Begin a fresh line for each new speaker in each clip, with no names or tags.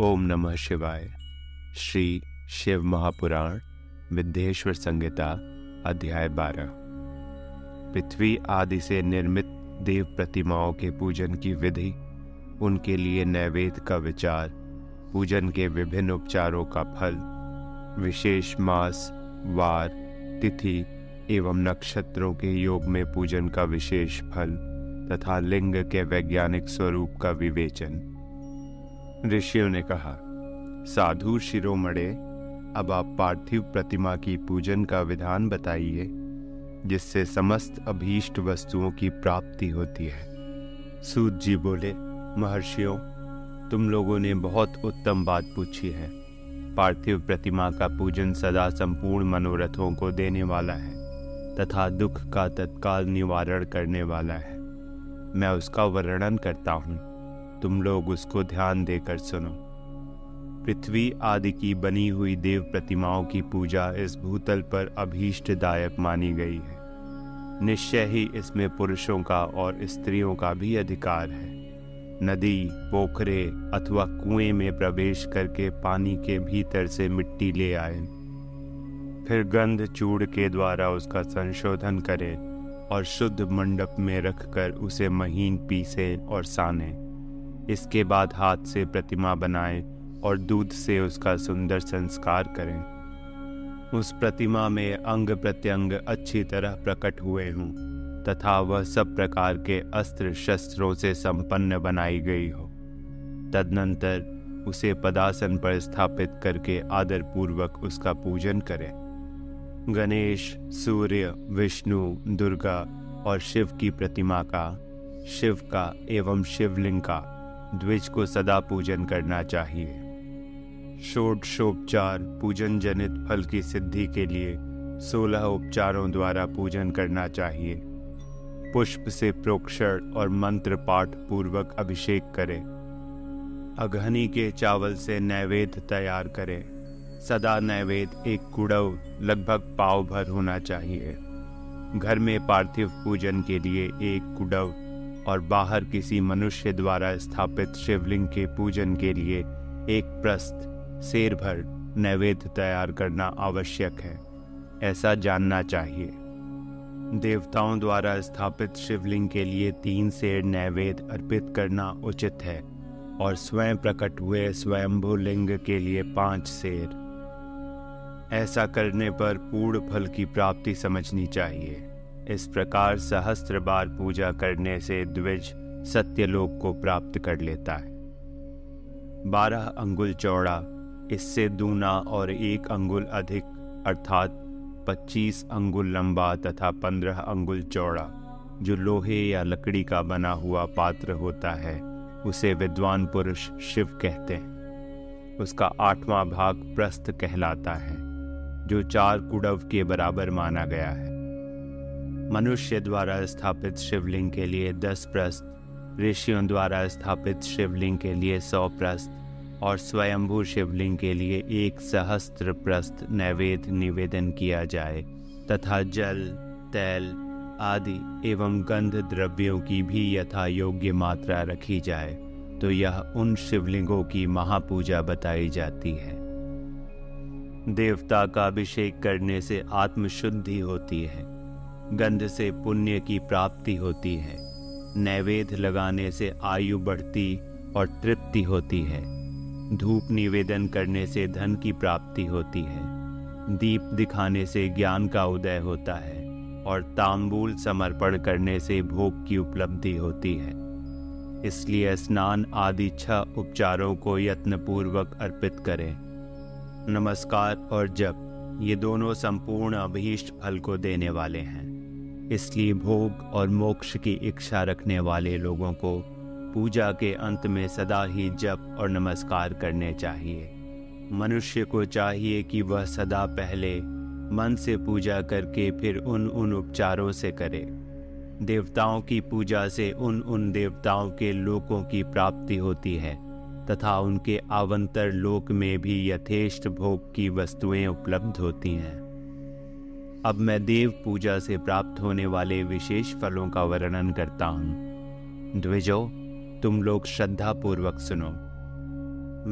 ओम नमः शिवाय। श्री शिव महापुराण विद्येश्वर संहिता, अध्याय बारह। पृथ्वी आदि से निर्मित देव प्रतिमाओं के पूजन की विधि, उनके लिए नैवेद्य का विचार, पूजन के विभिन्न उपचारों का फल, विशेष मास, वार, तिथि एवं नक्षत्रों के योग में पूजन का विशेष फल तथा लिंग के वैज्ञानिक स्वरूप का विवेचन। ऋषियों ने कहा, साधु शिरोमणे, अब आप पार्थिव प्रतिमा की पूजन का विधान बताइए, जिससे समस्त अभीष्ट वस्तुओं की प्राप्ति होती है। सूत जी बोले, महर्षियों, तुम लोगों ने बहुत उत्तम बात पूछी है। पार्थिव प्रतिमा का पूजन सदा संपूर्ण मनोरथों को देने वाला है, तथा दुख का तत्काल निवारण करने वाला है। मैं उसका वर्णन करता हूँ। तुम लोग उसको ध्यान देकर सुनो। पृथ्वी आदि की बनी हुई देव प्रतिमाओं की पूजा इस भूतल पर अभीष्टदायक मानी गई है। निश्चय ही इसमें पुरुषों का और स्त्रियों का भी अधिकार है। नदी, पोखरे अथवा कुएँ में प्रवेश करके पानी के भीतर से मिट्टी ले आए। फिर गंध चूड़ के द्वारा उसका संशोधन करें और शुद्ध मंडप में रखकर उसे महीन पीसे और साने। इसके बाद हाथ से प्रतिमा बनाएँ और दूध से उसका सुंदर संस्कार करें। उस प्रतिमा में अंग प्रत्यंग अच्छी तरह प्रकट हुए हों, तथा वह सब प्रकार के अस्त्र शस्त्रों से संपन्न बनाई गई हो। तदनंतर उसे पदासन पर स्थापित करके आदर पूर्वक उसका पूजन करें। गणेश, सूर्य, विष्णु, दुर्गा और शिव की प्रतिमा का, शिव का एवं शिवलिंग का द्विज को सदा पूजन करना चाहिए। षोडशोपचार पूजन जनित फल की सिद्धि के लिए सोलह उपचारों द्वारा पूजन करना चाहिए। पुष्प से प्रोक्षण और मंत्र पाठ पूर्वक अभिषेक करें। अघनी के चावल से नैवेद्य तैयार करें। सदा नैवेद्य एक कुड़व लगभग पाव भर होना चाहिए। घर में पार्थिव पूजन के लिए एक कुड़व और बाहर किसी मनुष्य द्वारा स्थापित शिवलिंग के पूजन के लिए एक प्रस्त शेर भर नैवेद्य तैयार करना आवश्यक है। ऐसा जानना चाहिए। देवताओं द्वारा स्थापित शिवलिंग के लिए तीन शेर नैवेद्य अर्पित करना उचित है और स्वयं प्रकट हुए स्वयंभू लिंग के लिए पाँच शेर ऐसा करने पर पूर्ण फल की प्राप्ति समझनी चाहिए। इस प्रकार सहस्त्र बार पूजा करने से द्विज सत्यलोक को प्राप्त कर लेता है। बारह अंगुल चौड़ा, इससे दूना और एक अंगुल अधिक, अर्थात पच्चीस अंगुल लंबा तथा पंद्रह अंगुल चौड़ा, जो लोहे या लकड़ी का बना हुआ पात्र होता है, उसे विद्वान पुरुष शिव कहते हैं। उसका आठवां भाग प्रस्थ कहलाता है, जो चार कुड़व के बराबर माना गया है। मनुष्य द्वारा स्थापित शिवलिंग के लिए दस प्रस्त, ऋषियों द्वारा स्थापित शिवलिंग के लिए सौ प्रस्त और स्वयंभू शिवलिंग के लिए एक सहस्त्र प्रस्त नैवेद्य निवेदन किया जाए, तथा जल, तैल आदि एवं गंध द्रव्यों की भी यथा योग्य मात्रा रखी जाए तो यह उन शिवलिंगों की महापूजा बताई जाती है। देवता का अभिषेक करने से आत्मशुद्धि होती है। गंध से पुण्य की प्राप्ति होती है। नैवेद्य लगाने से आयु बढ़ती और तृप्ति होती है। धूप निवेदन करने से धन की प्राप्ति होती है। दीप दिखाने से ज्ञान का उदय होता है और तांबूल समर्पण करने से भोग की उपलब्धि होती है। इसलिए स्नान आदि छह उपचारों को यत्नपूर्वक अर्पित करें। नमस्कार और जप, ये दोनों संपूर्ण अभीष्ट फल को देने वाले हैं। इसलिए भोग और मोक्ष की इच्छा रखने वाले लोगों को पूजा के अंत में सदा ही जप और नमस्कार करने चाहिए। मनुष्य को चाहिए कि वह सदा पहले मन से पूजा करके फिर उन उन उपचारों से करे। देवताओं की पूजा से उन उन देवताओं के लोकों की प्राप्ति होती है, तथा उनके आवंतर लोक में भी यथेष्ट भोग की वस्तुएँ उपलब्ध होती हैं। अब मैं देव पूजा से प्राप्त होने वाले विशेष फलों का वर्णन करता हूँ। द्विजो, तुम लोग श्रद्धा पूर्वक सुनो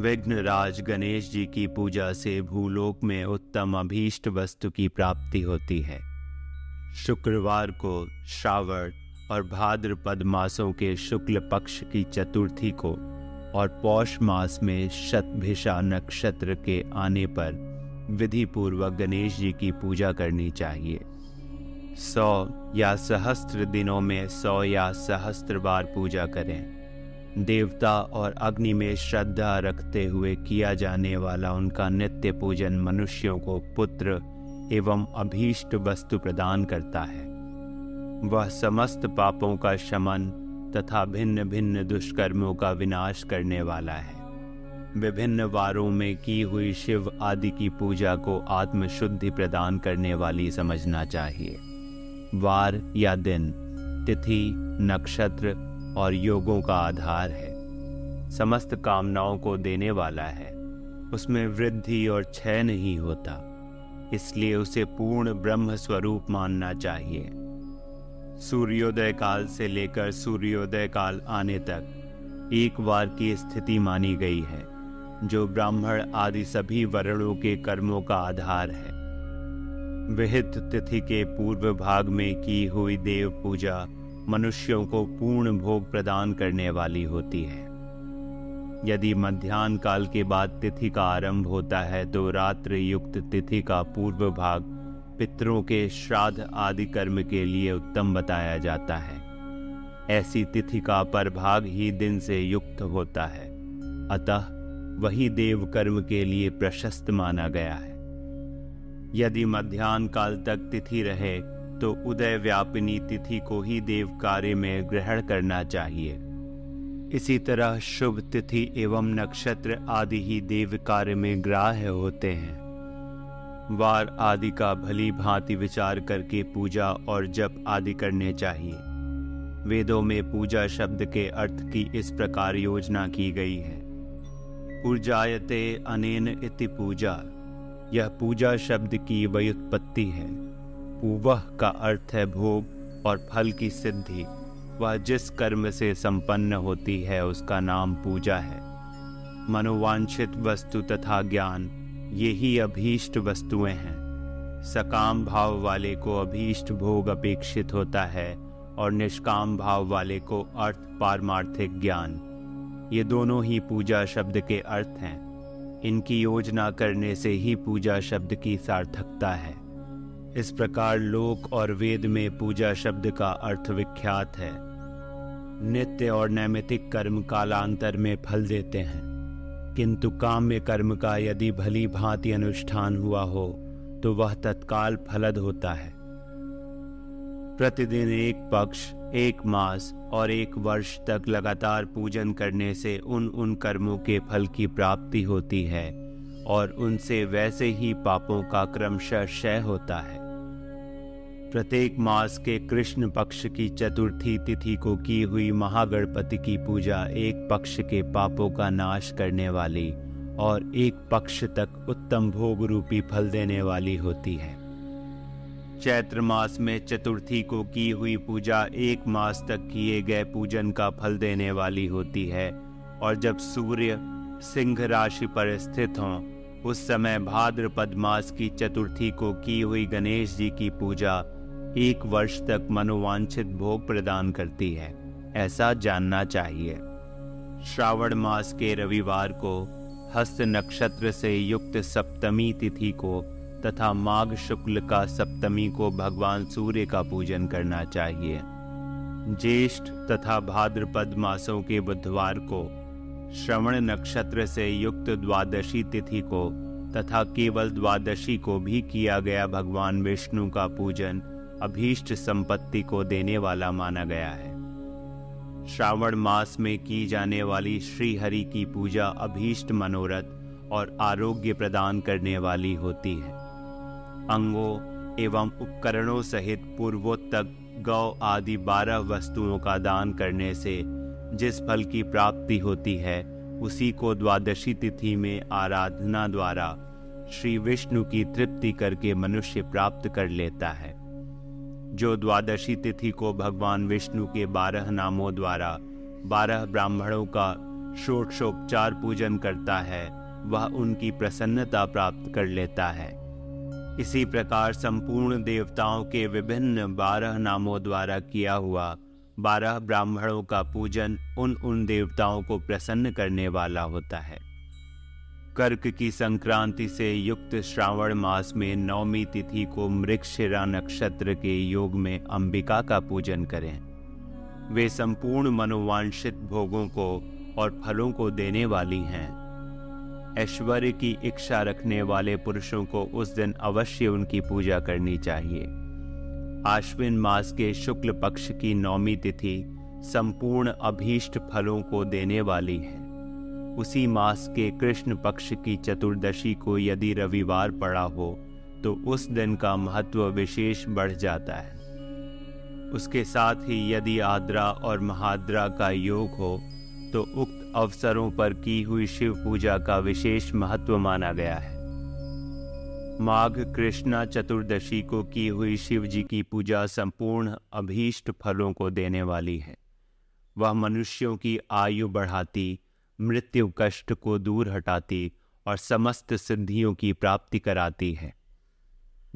विघ्नराज गणेश जी की पूजा से भूलोक में उत्तम अभीष्ट वस्तु की प्राप्ति होती है। शुक्रवार को श्रावण और भाद्रपद मासों के शुक्ल पक्ष की चतुर्थी को और पौष मास में शतभिषा नक्षत्र के आने पर विधि पूर्वक गणेश जी की पूजा करनी चाहिए। सौ या सहस्त्र दिनों में सौ या सहस्त्र बार पूजा करें। देवता और अग्नि में श्रद्धा रखते हुए किया जाने वाला उनका नित्य पूजन मनुष्यों को पुत्र एवं अभीष्ट वस्तु प्रदान करता है। वह समस्त पापों का शमन तथा भिन्न भिन्न दुष्कर्मों का विनाश करने वाला है। विभिन्न वारों में की हुई शिव आदि की पूजा को आत्मशुद्धि प्रदान करने वाली समझना चाहिए। वार या दिन, तिथि, नक्षत्र और योगों का आधार है। समस्त कामनाओं को देने वाला है। उसमें वृद्धि और क्षय नहीं होता। इसलिए उसे पूर्ण ब्रह्म स्वरूप मानना चाहिए। सूर्योदय काल से लेकर सूर्योदय काल आने तक एक बार की स्थिति मानी गई है। जो ब्राह्मण आदि सभी वर्णों के कर्मों का आधार है। विहित तिथि के पूर्व भाग में की हुई देव पूजा मनुष्यों को पूर्ण भोग प्रदान करने वाली होती है। यदि मध्यान्ह काल के बाद तिथि का आरंभ होता है तो रात्रि युक्त तिथि का पूर्व भाग पितरों के श्राद्ध आदि कर्म के लिए उत्तम बताया जाता है। ऐसी तिथि का परभाग ही दिन से युक्त होता है। अतः वही देव कर्म के लिए प्रशस्त माना गया है। यदि मध्यान्ह काल तक तिथि रहे तो उदय व्यापिनी तिथि को ही देव कार्य में ग्रहण करना चाहिए। इसी तरह शुभ तिथि एवं नक्षत्र आदि ही देव कार्य में ग्राह्य होते हैं। वार आदि का भली भांति विचार करके पूजा और जप आदि करने चाहिए। वेदों में पूजा शब्द के अर्थ की इस प्रकार योजना की गई है। ऊर्जायते अनेन इति पूजा। यह पूजा शब्द की व्युत्पत्ति है। वह का अर्थ है भोग और फल की सिद्धि। वह जिस कर्म से संपन्न होती है, उसका नाम पूजा है। मनोवांछित वस्तु तथा ज्ञान, ये ही अभीष्ट वस्तुएँ हैं। सकाम भाव वाले को अभीष्ट भोग अपेक्षित होता है और निष्काम भाव वाले को अर्थ पारमार्थिक ज्ञान। ये दोनों ही पूजा शब्द के अर्थ हैं। इनकी योजना करने से ही पूजा शब्द की सार्थकता है। इस प्रकार लोक और वेद में पूजा शब्द का अर्थ विख्यात है। नित्य और नैमितिक कर्म कालांतर में फल देते हैं। किंतु काम्य कर्म का यदि भली भांति अनुष्ठान हुआ हो तो वह तत्काल फलद होता है। प्रतिदिन एक पक्ष एक मास और एक वर्ष तक लगातार पूजन करने से उन उन कर्मों के फल की प्राप्ति होती है, और उनसे वैसे ही पापों का क्रमशः क्षय होता है। प्रत्येक मास के कृष्ण पक्ष की चतुर्थी तिथि को की हुई महागणपति की पूजा एक पक्ष के पापों का नाश करने वाली और एक पक्ष तक उत्तम भोग रूपी फल देने वाली होती है। चैत्र मास में चतुर्थी को की हुई पूजा एक मास तक किए गए पूजन का फल देने वाली होती है। और जब सूर्य सिंह राशि पर स्थित हों, उस समय भाद्रपद मास की चतुर्थी को की हुई गणेश जी की पूजा एक वर्ष तक मनोवांछित भोग प्रदान करती है, ऐसा जानना चाहिए। श्रावण मास के रविवार को हस्त नक्षत्र से युक्त सप्तमी तिथि को तथा माघ शुक्ल का सप्तमी को भगवान सूर्य का पूजन करना चाहिए। ज्येष्ठ तथा भाद्रपद मासों के बुधवार को, श्रवण नक्षत्र से युक्त द्वादशी तिथि को तथा केवल द्वादशी को भी किया गया भगवान विष्णु का पूजन अभीष्ट संपत्ति को देने वाला माना गया है। श्रावण मास में की जाने वाली श्री हरि की पूजा अभीष्ट मनोरथ और आरोग्य प्रदान करने वाली होती है। अंगों एवं उपकरणों सहित पूर्वोत्तक गौ आदि बारह वस्तुओं का दान करने से जिस फल की प्राप्ति होती है, उसी को द्वादशी तिथि में आराधना द्वारा श्री विष्णु की तृप्ति करके मनुष्य प्राप्त कर लेता है। जो द्वादशी तिथि को भगवान विष्णु के बारह नामों द्वारा बारह ब्राह्मणों का षोडशोपचार पूजन करता है, वह उनकी प्रसन्नता प्राप्त कर लेता है। इसी प्रकार संपूर्ण देवताओं के विभिन्न बारह नामों द्वारा किया हुआ बारह ब्राह्मणों का पूजन उन उन देवताओं को प्रसन्न करने वाला होता है। कर्क की संक्रांति से युक्त श्रावण मास में नौमी तिथि को मृक्षिरा नक्षत्र के योग में अंबिका का पूजन करें। वे संपूर्ण मनोवांछित भोगों को और फलों को देने वाली हैं। ऐश्वर्य की इच्छा रखने वाले पुरुषों को उस दिन अवश्य उनकी पूजा करनी चाहिए। आश्विन मास के शुक्ल पक्ष की नौमी तिथि संपूर्ण अभीष्ट फलों को देने वाली है। उसी मास के कृष्ण पक्ष की चतुर्दशी को यदि रविवार पड़ा हो तो उस दिन का महत्व विशेष बढ़ जाता है। उसके साथ ही यदि आद्रा और महाद्रा का योग हो तो उक्त अवसरों पर की हुई शिव पूजा का विशेष महत्व माना गया है। माघ कृष्णा चतुर्दशी को की हुई शिव जी की पूजा संपूर्ण अभीष्ट फलों को देने वाली है। वह मनुष्यों की आयु बढ़ाती, मृत्यु कष्ट को दूर हटाती और समस्त सिद्धियों की प्राप्ति कराती है।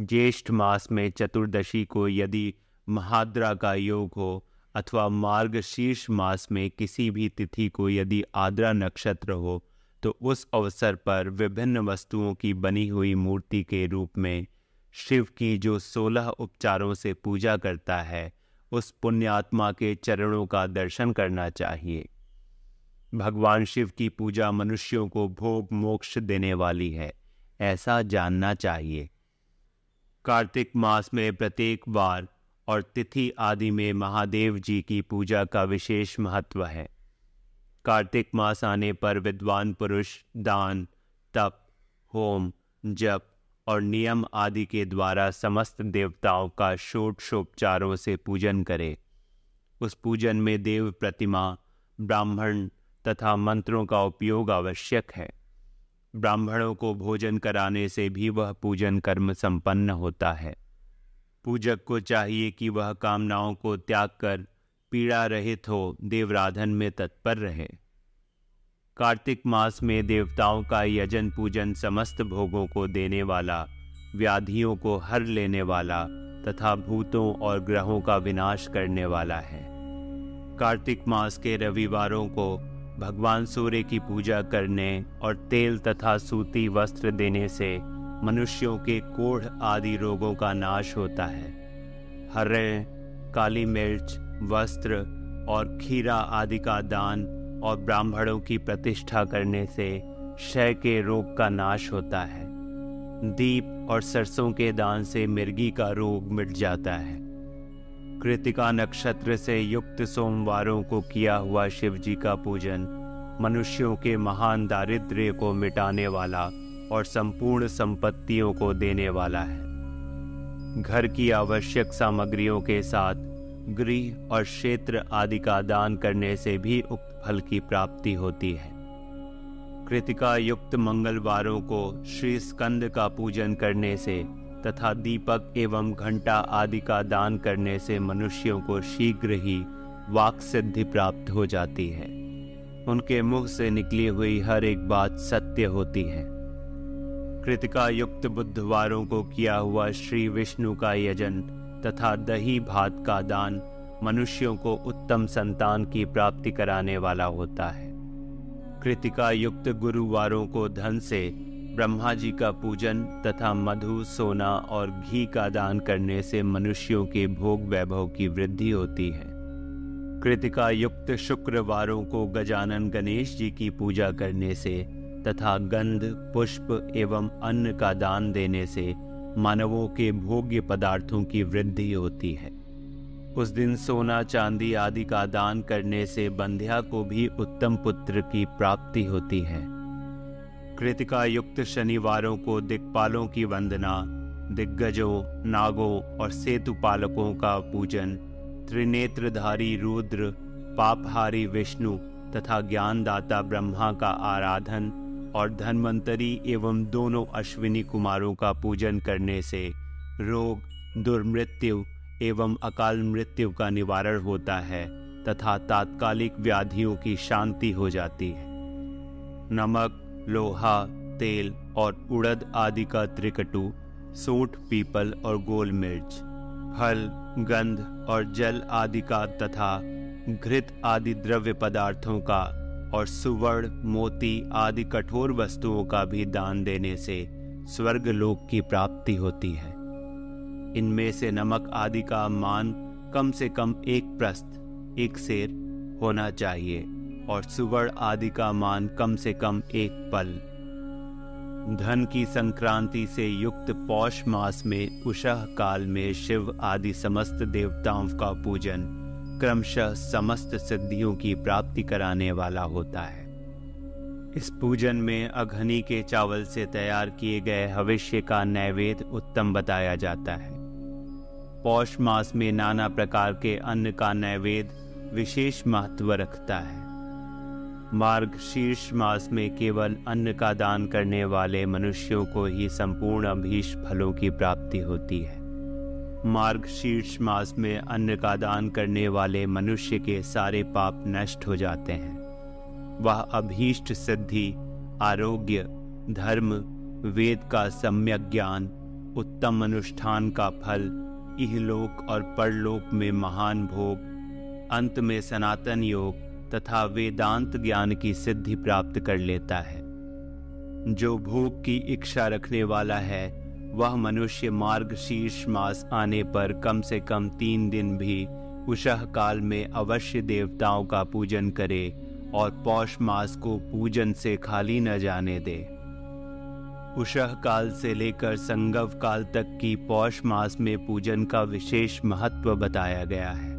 ज्येष्ठ मास में चतुर्दशी को यदि महाद्रा का योग हो अथवा मार्ग शीर्ष मास में किसी भी तिथि को यदि आद्रा नक्षत्र हो तो उस अवसर पर विभिन्न वस्तुओं की बनी हुई मूर्ति के रूप में शिव की जो सोलह उपचारों से पूजा करता है, उस पुण्यात्मा के चरणों का दर्शन करना चाहिए। भगवान शिव की पूजा मनुष्यों को भोग मोक्ष देने वाली है, ऐसा जानना चाहिए। कार्तिक मास में प्रत्येक बार और तिथि आदि में महादेव जी की पूजा का विशेष महत्व है। कार्तिक मास आने पर विद्वान पुरुष दान, तप, होम, जप और नियम आदि के द्वारा समस्त देवताओं का षोडशोपचारों से पूजन करे। उस पूजन में देव प्रतिमा, ब्राह्मण तथा मंत्रों का उपयोग आवश्यक है। ब्राह्मणों को भोजन कराने से भी वह पूजन कर्म संपन्न होता है। पूजक को चाहिए कि वह कामनाओं को त्याग कर पीड़ा रहित हो, देवराधन में तत्पर रहे। कार्तिक मास में देवताओं का यजन पूजन समस्त भोगों को देने वाला, व्याधियों को हर लेने वाला तथा भूतों और ग्रहों का विनाश करने वाला है। कार्तिक मास के रविवारों को भगवान सूर्य की पूजा करने और तेल तथा सूती वस्त्र देने से मनुष्यों के कोढ़ आदि रोगों का नाश होता है। हरे, काली मिर्च, वस्त्र और खीरा आदि का दान और ब्राह्मणों की प्रतिष्ठा करने से क्षय के रोग का नाश होता है। दीप और सरसों के दान से मिर्गी का रोग मिट जाता है। कृतिका नक्षत्र से युक्त सोमवारों को किया हुआ शिव जी का पूजन मनुष्यों के महान दारिद्र्य को मिटाने वाला और संपूर्ण संपत्तियों को देने वाला है। घर की आवश्यक सामग्रियों के साथ गृह और क्षेत्र आदि का दान करने से भी उक्त फल की प्राप्ति होती है। कृतिका युक्त मंगलवारों को श्री स्कंद का पूजन करने से तथा दीपक एवं घंटा आदि का दान करने से मनुष्यों को शीघ्र ही वाक सिद्धि प्राप्त हो जाती है। उनके मुख से निकली हुई हर एक बात सत्य होती है। कृतिका युक्त बुधवारों को किया हुआ श्री विष्णु का यजन तथा दही भात का दान मनुष्यों को उत्तम संतान की प्राप्ति कराने वाला होता है। कृतिका युक्त गुरुवारों को धन से ब्रह्मा जी का पूजन तथा मधु, सोना और घी का दान करने से मनुष्यों के भोग वैभव की वृद्धि होती है। कृतिका युक्त शुक्रवारों को गजानन गणेश जी की पूजा करने से तथा गंध, पुष्प एवं अन्न का दान देने से मानवों के भोग्य पदार्थों की वृद्धि होती है। उस दिन सोना, चांदी आदि का दान करने से बंध्या को भी उत्तम पुत्र की प्राप्ति होती है। कृतिका युक्त शनिवारों को दिक्पालों की वंदना, दिग्गजों, नागों और सेतु पालकों का पूजन, त्रिनेत्रधारी रुद्र, पापहारी विष्णु तथा ज्ञानदाता ब्रह्मा का आराधन और धन्वंतरी एवं दोनों अश्विनी कुमारों का पूजन करने से रोग, दुर्मृत्यु एवं अकाल मृत्यु का निवारण होता है तथा तात्कालिक व्याधियों की शांति हो जाती है। नमक, लोहा, तेल और उड़द आदि का त्रिकटु सूट पीपल और गोल मिर्च, फल, गंध और जल आदि का तथा घृत आदि द्रव्य पदार्थों का और सुवर्ण, मोती आदि कठोर वस्तुओं का भी दान देने से स्वर्ग लोक की प्राप्ति होती है। इनमें से नमक आदि का मान कम से कम एक प्रस्थ एक शेर होना चाहिए और सुवर्ण आदि का मान कम से कम एक पल। धन की संक्रांति से युक्त पौष मास में, उषह काल में शिव आदि समस्त देवताओं का पूजन क्रमशः समस्त सिद्धियों की प्राप्ति कराने वाला होता है। इस पूजन में अघनी के चावल से तैयार किए गए भविष्य का नैवेद्य उत्तम बताया जाता है। पौष मास में नाना प्रकार के अन्न का नैवेद्य विशेष महत्व रखता है। मार्ग शीर्ष मास में केवल अन्न का दान करने वाले मनुष्यों को ही संपूर्ण अभीष फलों की प्राप्ति होती है। मार्ग शीर्ष मास में अन्न का दान करने वाले मनुष्य के सारे पाप नष्ट हो जाते हैं। वह अभीष्ट सिद्धि, आरोग्य, धर्म, वेद का सम्यक ज्ञान, उत्तम अनुष्ठान का फल, इहलोक और परलोक में महान भोग, अंत में सनातन योग तथा वेदांत ज्ञान की सिद्धि प्राप्त कर लेता है। जो भोग की इच्छा रखने वाला है वह मनुष्य मार्ग शीर्ष मास आने पर कम से कम तीन दिन भी उषह काल में अवश्य देवताओं का पूजन करे और पौष मास को पूजन से खाली न जाने दे। उषह काल से लेकर संगव काल तक की पौष मास में पूजन का विशेष महत्व बताया गया है।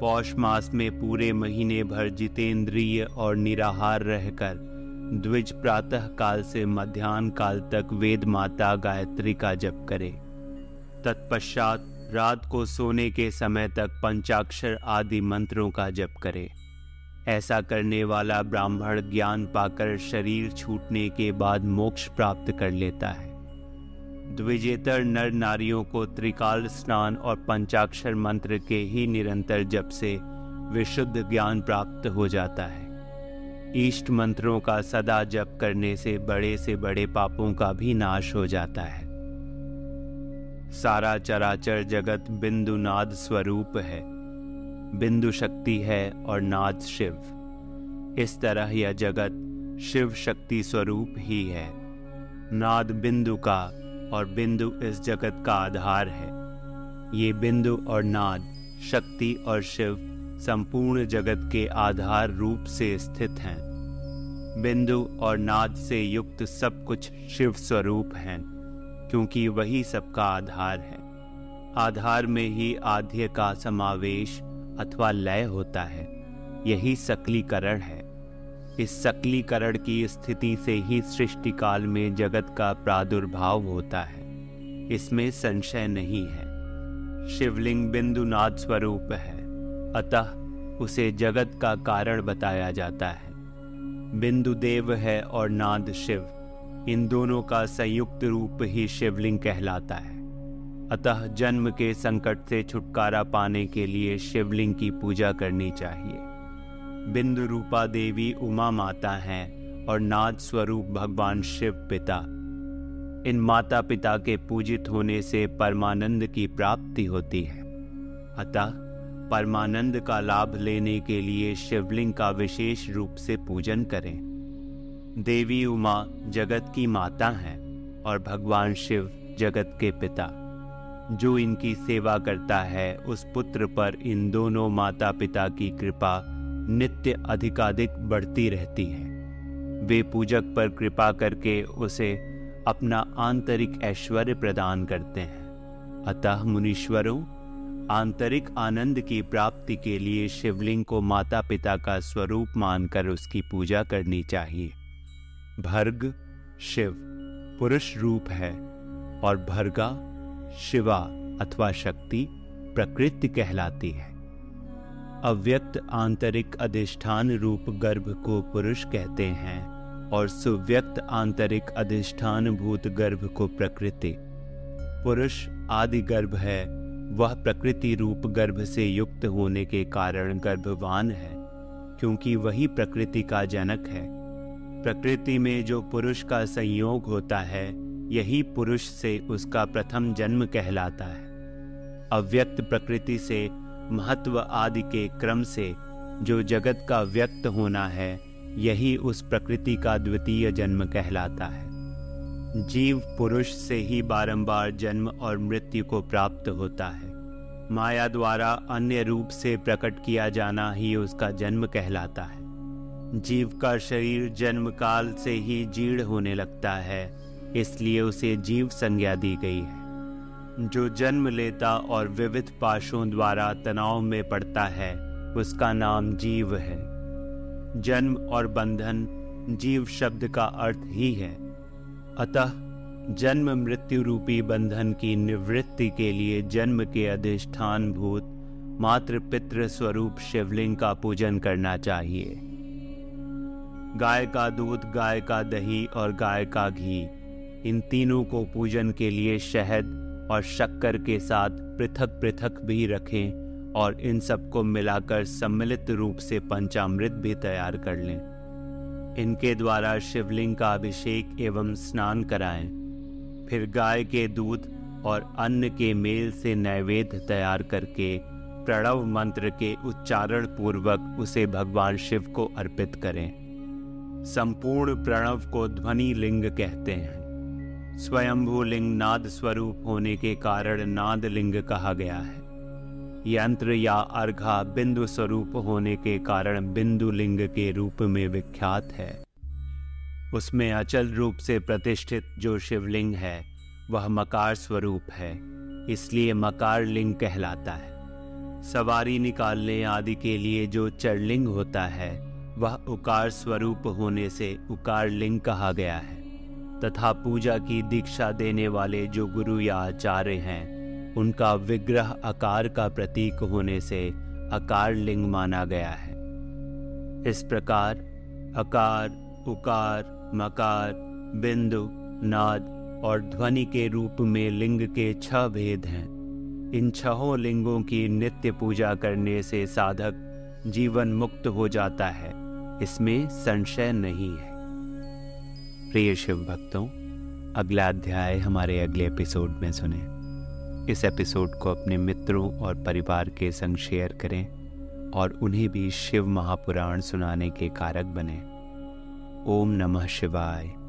पौष मास में पूरे महीने भर जितेंद्रिय और निराहार रहकर द्विज प्रातः काल से मध्यान्ह काल तक वेद माता गायत्री का जप करे। तत्पश्चात रात को सोने के समय तक पंचाक्षर आदि मंत्रों का जप करे। ऐसा करने वाला ब्राह्मण ज्ञान पाकर शरीर छूटने के बाद मोक्ष प्राप्त कर लेता है। द्विजेतर नर नारियों को त्रिकाल स्नान और पंचाक्षर मंत्र के ही निरंतर जप से विशुद्ध ज्ञान प्राप्त हो जाता है। इष्ट मंत्रों का सदा जप करने से बड़े से बड़े पापों का भी नाश हो जाता है। सारा चराचर जगत बिंदु नाद स्वरूप है। बिंदु शक्ति है और नाद शिव। इस तरह यह जगत शिव शक्ति स्वरूप ही है। नाद बिंदु का और बिंदु इस जगत का आधार है। ये बिंदु और नाद शक्ति और शिव संपूर्ण जगत के आधार रूप से स्थित हैं। बिंदु और नाद से युक्त सब कुछ शिव स्वरूप हैं, क्योंकि वही सबका आधार है। आधार में ही आध्य का समावेश अथवा लय होता है, यही सकलीकरण है। इस सकलीकरण की स्थिति से ही सृष्टि काल में जगत का प्रादुर्भाव होता है। इसमें संशय नहीं है। शिवलिंग बिंदु बिंदुनाथ स्वरूप है। अतः उसे जगत का कारण बताया जाता है। बिंदु देव है और नाद शिव। इन दोनों का संयुक्त रूप ही शिवलिंग कहलाता है। अतः जन्म के संकट से छुटकारा पाने के लिए शिवलिंग की पूजा करनी चाहिए। बिंदु रूपा देवी उमा माता हैं और नाद स्वरूप भगवान शिव पिता। इन माता पिता के पूजित होने से परमानंद की प्राप्ति होती है। अतः परमानंद का लाभ लेने के लिए शिवलिंग का विशेष रूप से पूजन करें। देवी उमा जगत की माता हैं और भगवान शिव जगत के पिता। जो इनकी सेवा करता है, उस पुत्र पर इन दोनों माता पिता की कृपा नित्य अधिकाधिक बढ़ती रहती है। वे पूजक पर कृपा करके उसे अपना आंतरिक ऐश्वर्य प्रदान करते हैं। अतः मुनीश्वरों आंतरिक आनंद की प्राप्ति के लिए शिवलिंग को माता पिता का स्वरूप मानकर उसकी पूजा करनी चाहिए। भर्ग, शिव, पुरुष रूप है और भर्गा, शिवा अथवा शक्ति प्रकृति कहलाती है। अव्यक्त आंतरिक अधिष्ठान रूप गर्भ को पुरुष कहते हैं और सुव्यक्त आंतरिक अधिष्ठान भूत गर्भ को प्रकृति। पुरुष आदि गर्भ है वह प्रकृति रूप गर्भ से युक्त होने के कारण गर्भवान है, क्योंकि वही प्रकृति का जनक है। प्रकृति में जो पुरुष का संयोग होता है, यही पुरुष से उसका प्रथम जन्म कहलाता है। अव्यक्त प्रकृति से, महत्व आदि के क्रम से, जो जगत का व्यक्त होना है, यही उस प्रकृति का द्वितीय जन्म कहलाता है। जीव पुरुष से ही बारंबार जन्म और मृत्यु को प्राप्त होता है। माया द्वारा अन्य रूप से प्रकट किया जाना ही उसका जन्म कहलाता है। जीव का शरीर जन्म काल से ही जीर्ण होने लगता है, इसलिए उसे जीव संज्ञा दी गई है। जो जन्म लेता और विविध पाशों द्वारा तनाव में पड़ता है, उसका नाम जीव है। जन्म और बंधन जीव शब्द का अर्थ ही है। अतः जन्म मृत्यु रूपी बंधन की निवृत्ति के लिए जन्म के अधिष्ठान भूत मात्र पितृ स्वरूप शिवलिंग का पूजन करना चाहिए। गाय का दूध, गाय का दही और गाय का घी, इन तीनों को पूजन के लिए शहद और शक्कर के साथ पृथक पृथक भी रखें और इन सबको मिलाकर सम्मिलित रूप से पंचामृत भी तैयार कर लें। इनके द्वारा शिवलिंग का अभिषेक एवं स्नान कराएँ। फिर गाय के दूध और अन्न के मेल से नैवेद्य तैयार करके प्रणव मंत्र के उच्चारण पूर्वक उसे भगवान शिव को अर्पित करें। संपूर्ण प्रणव को ध्वनि लिंग कहते हैं। स्वयंभू लिंग नाद स्वरूप होने के कारण नाद लिंग कहा गया है। यंत्र या अर्घा बिंदु स्वरूप होने के कारण बिंदु लिंग के रूप में विख्यात है। उसमें अचल रूप से प्रतिष्ठित जो शिवलिंग है, वह मकार स्वरूप है, इसलिए मकार लिंग कहलाता है। सवारी निकालने आदि के लिए जो चरलिंग होता है, वह उकार स्वरूप होने से उकार लिंग कहा गया है, तथा पूजा की दीक्षा देने वाले जो गुरु या आचार्य हैं उनका विग्रह आकार का प्रतीक होने से आकार लिंग माना गया है। इस प्रकार अकार, उकार, मकार, बिंदु, नाद और ध्वनि के रूप में लिंग के छह भेद हैं। इन छहों लिंगों की नित्य पूजा करने से साधक जीवन मुक्त हो जाता है। इसमें संशय नहीं है। प्रिय शिव भक्तों अगला अध्याय हमारे अगले एपिसोड में सुने। इस एपिसोड को अपने मित्रों और परिवार के संग शेयर करें और उन्हें भी शिव महापुराण सुनाने के कारक बने। ओम नमः शिवाय।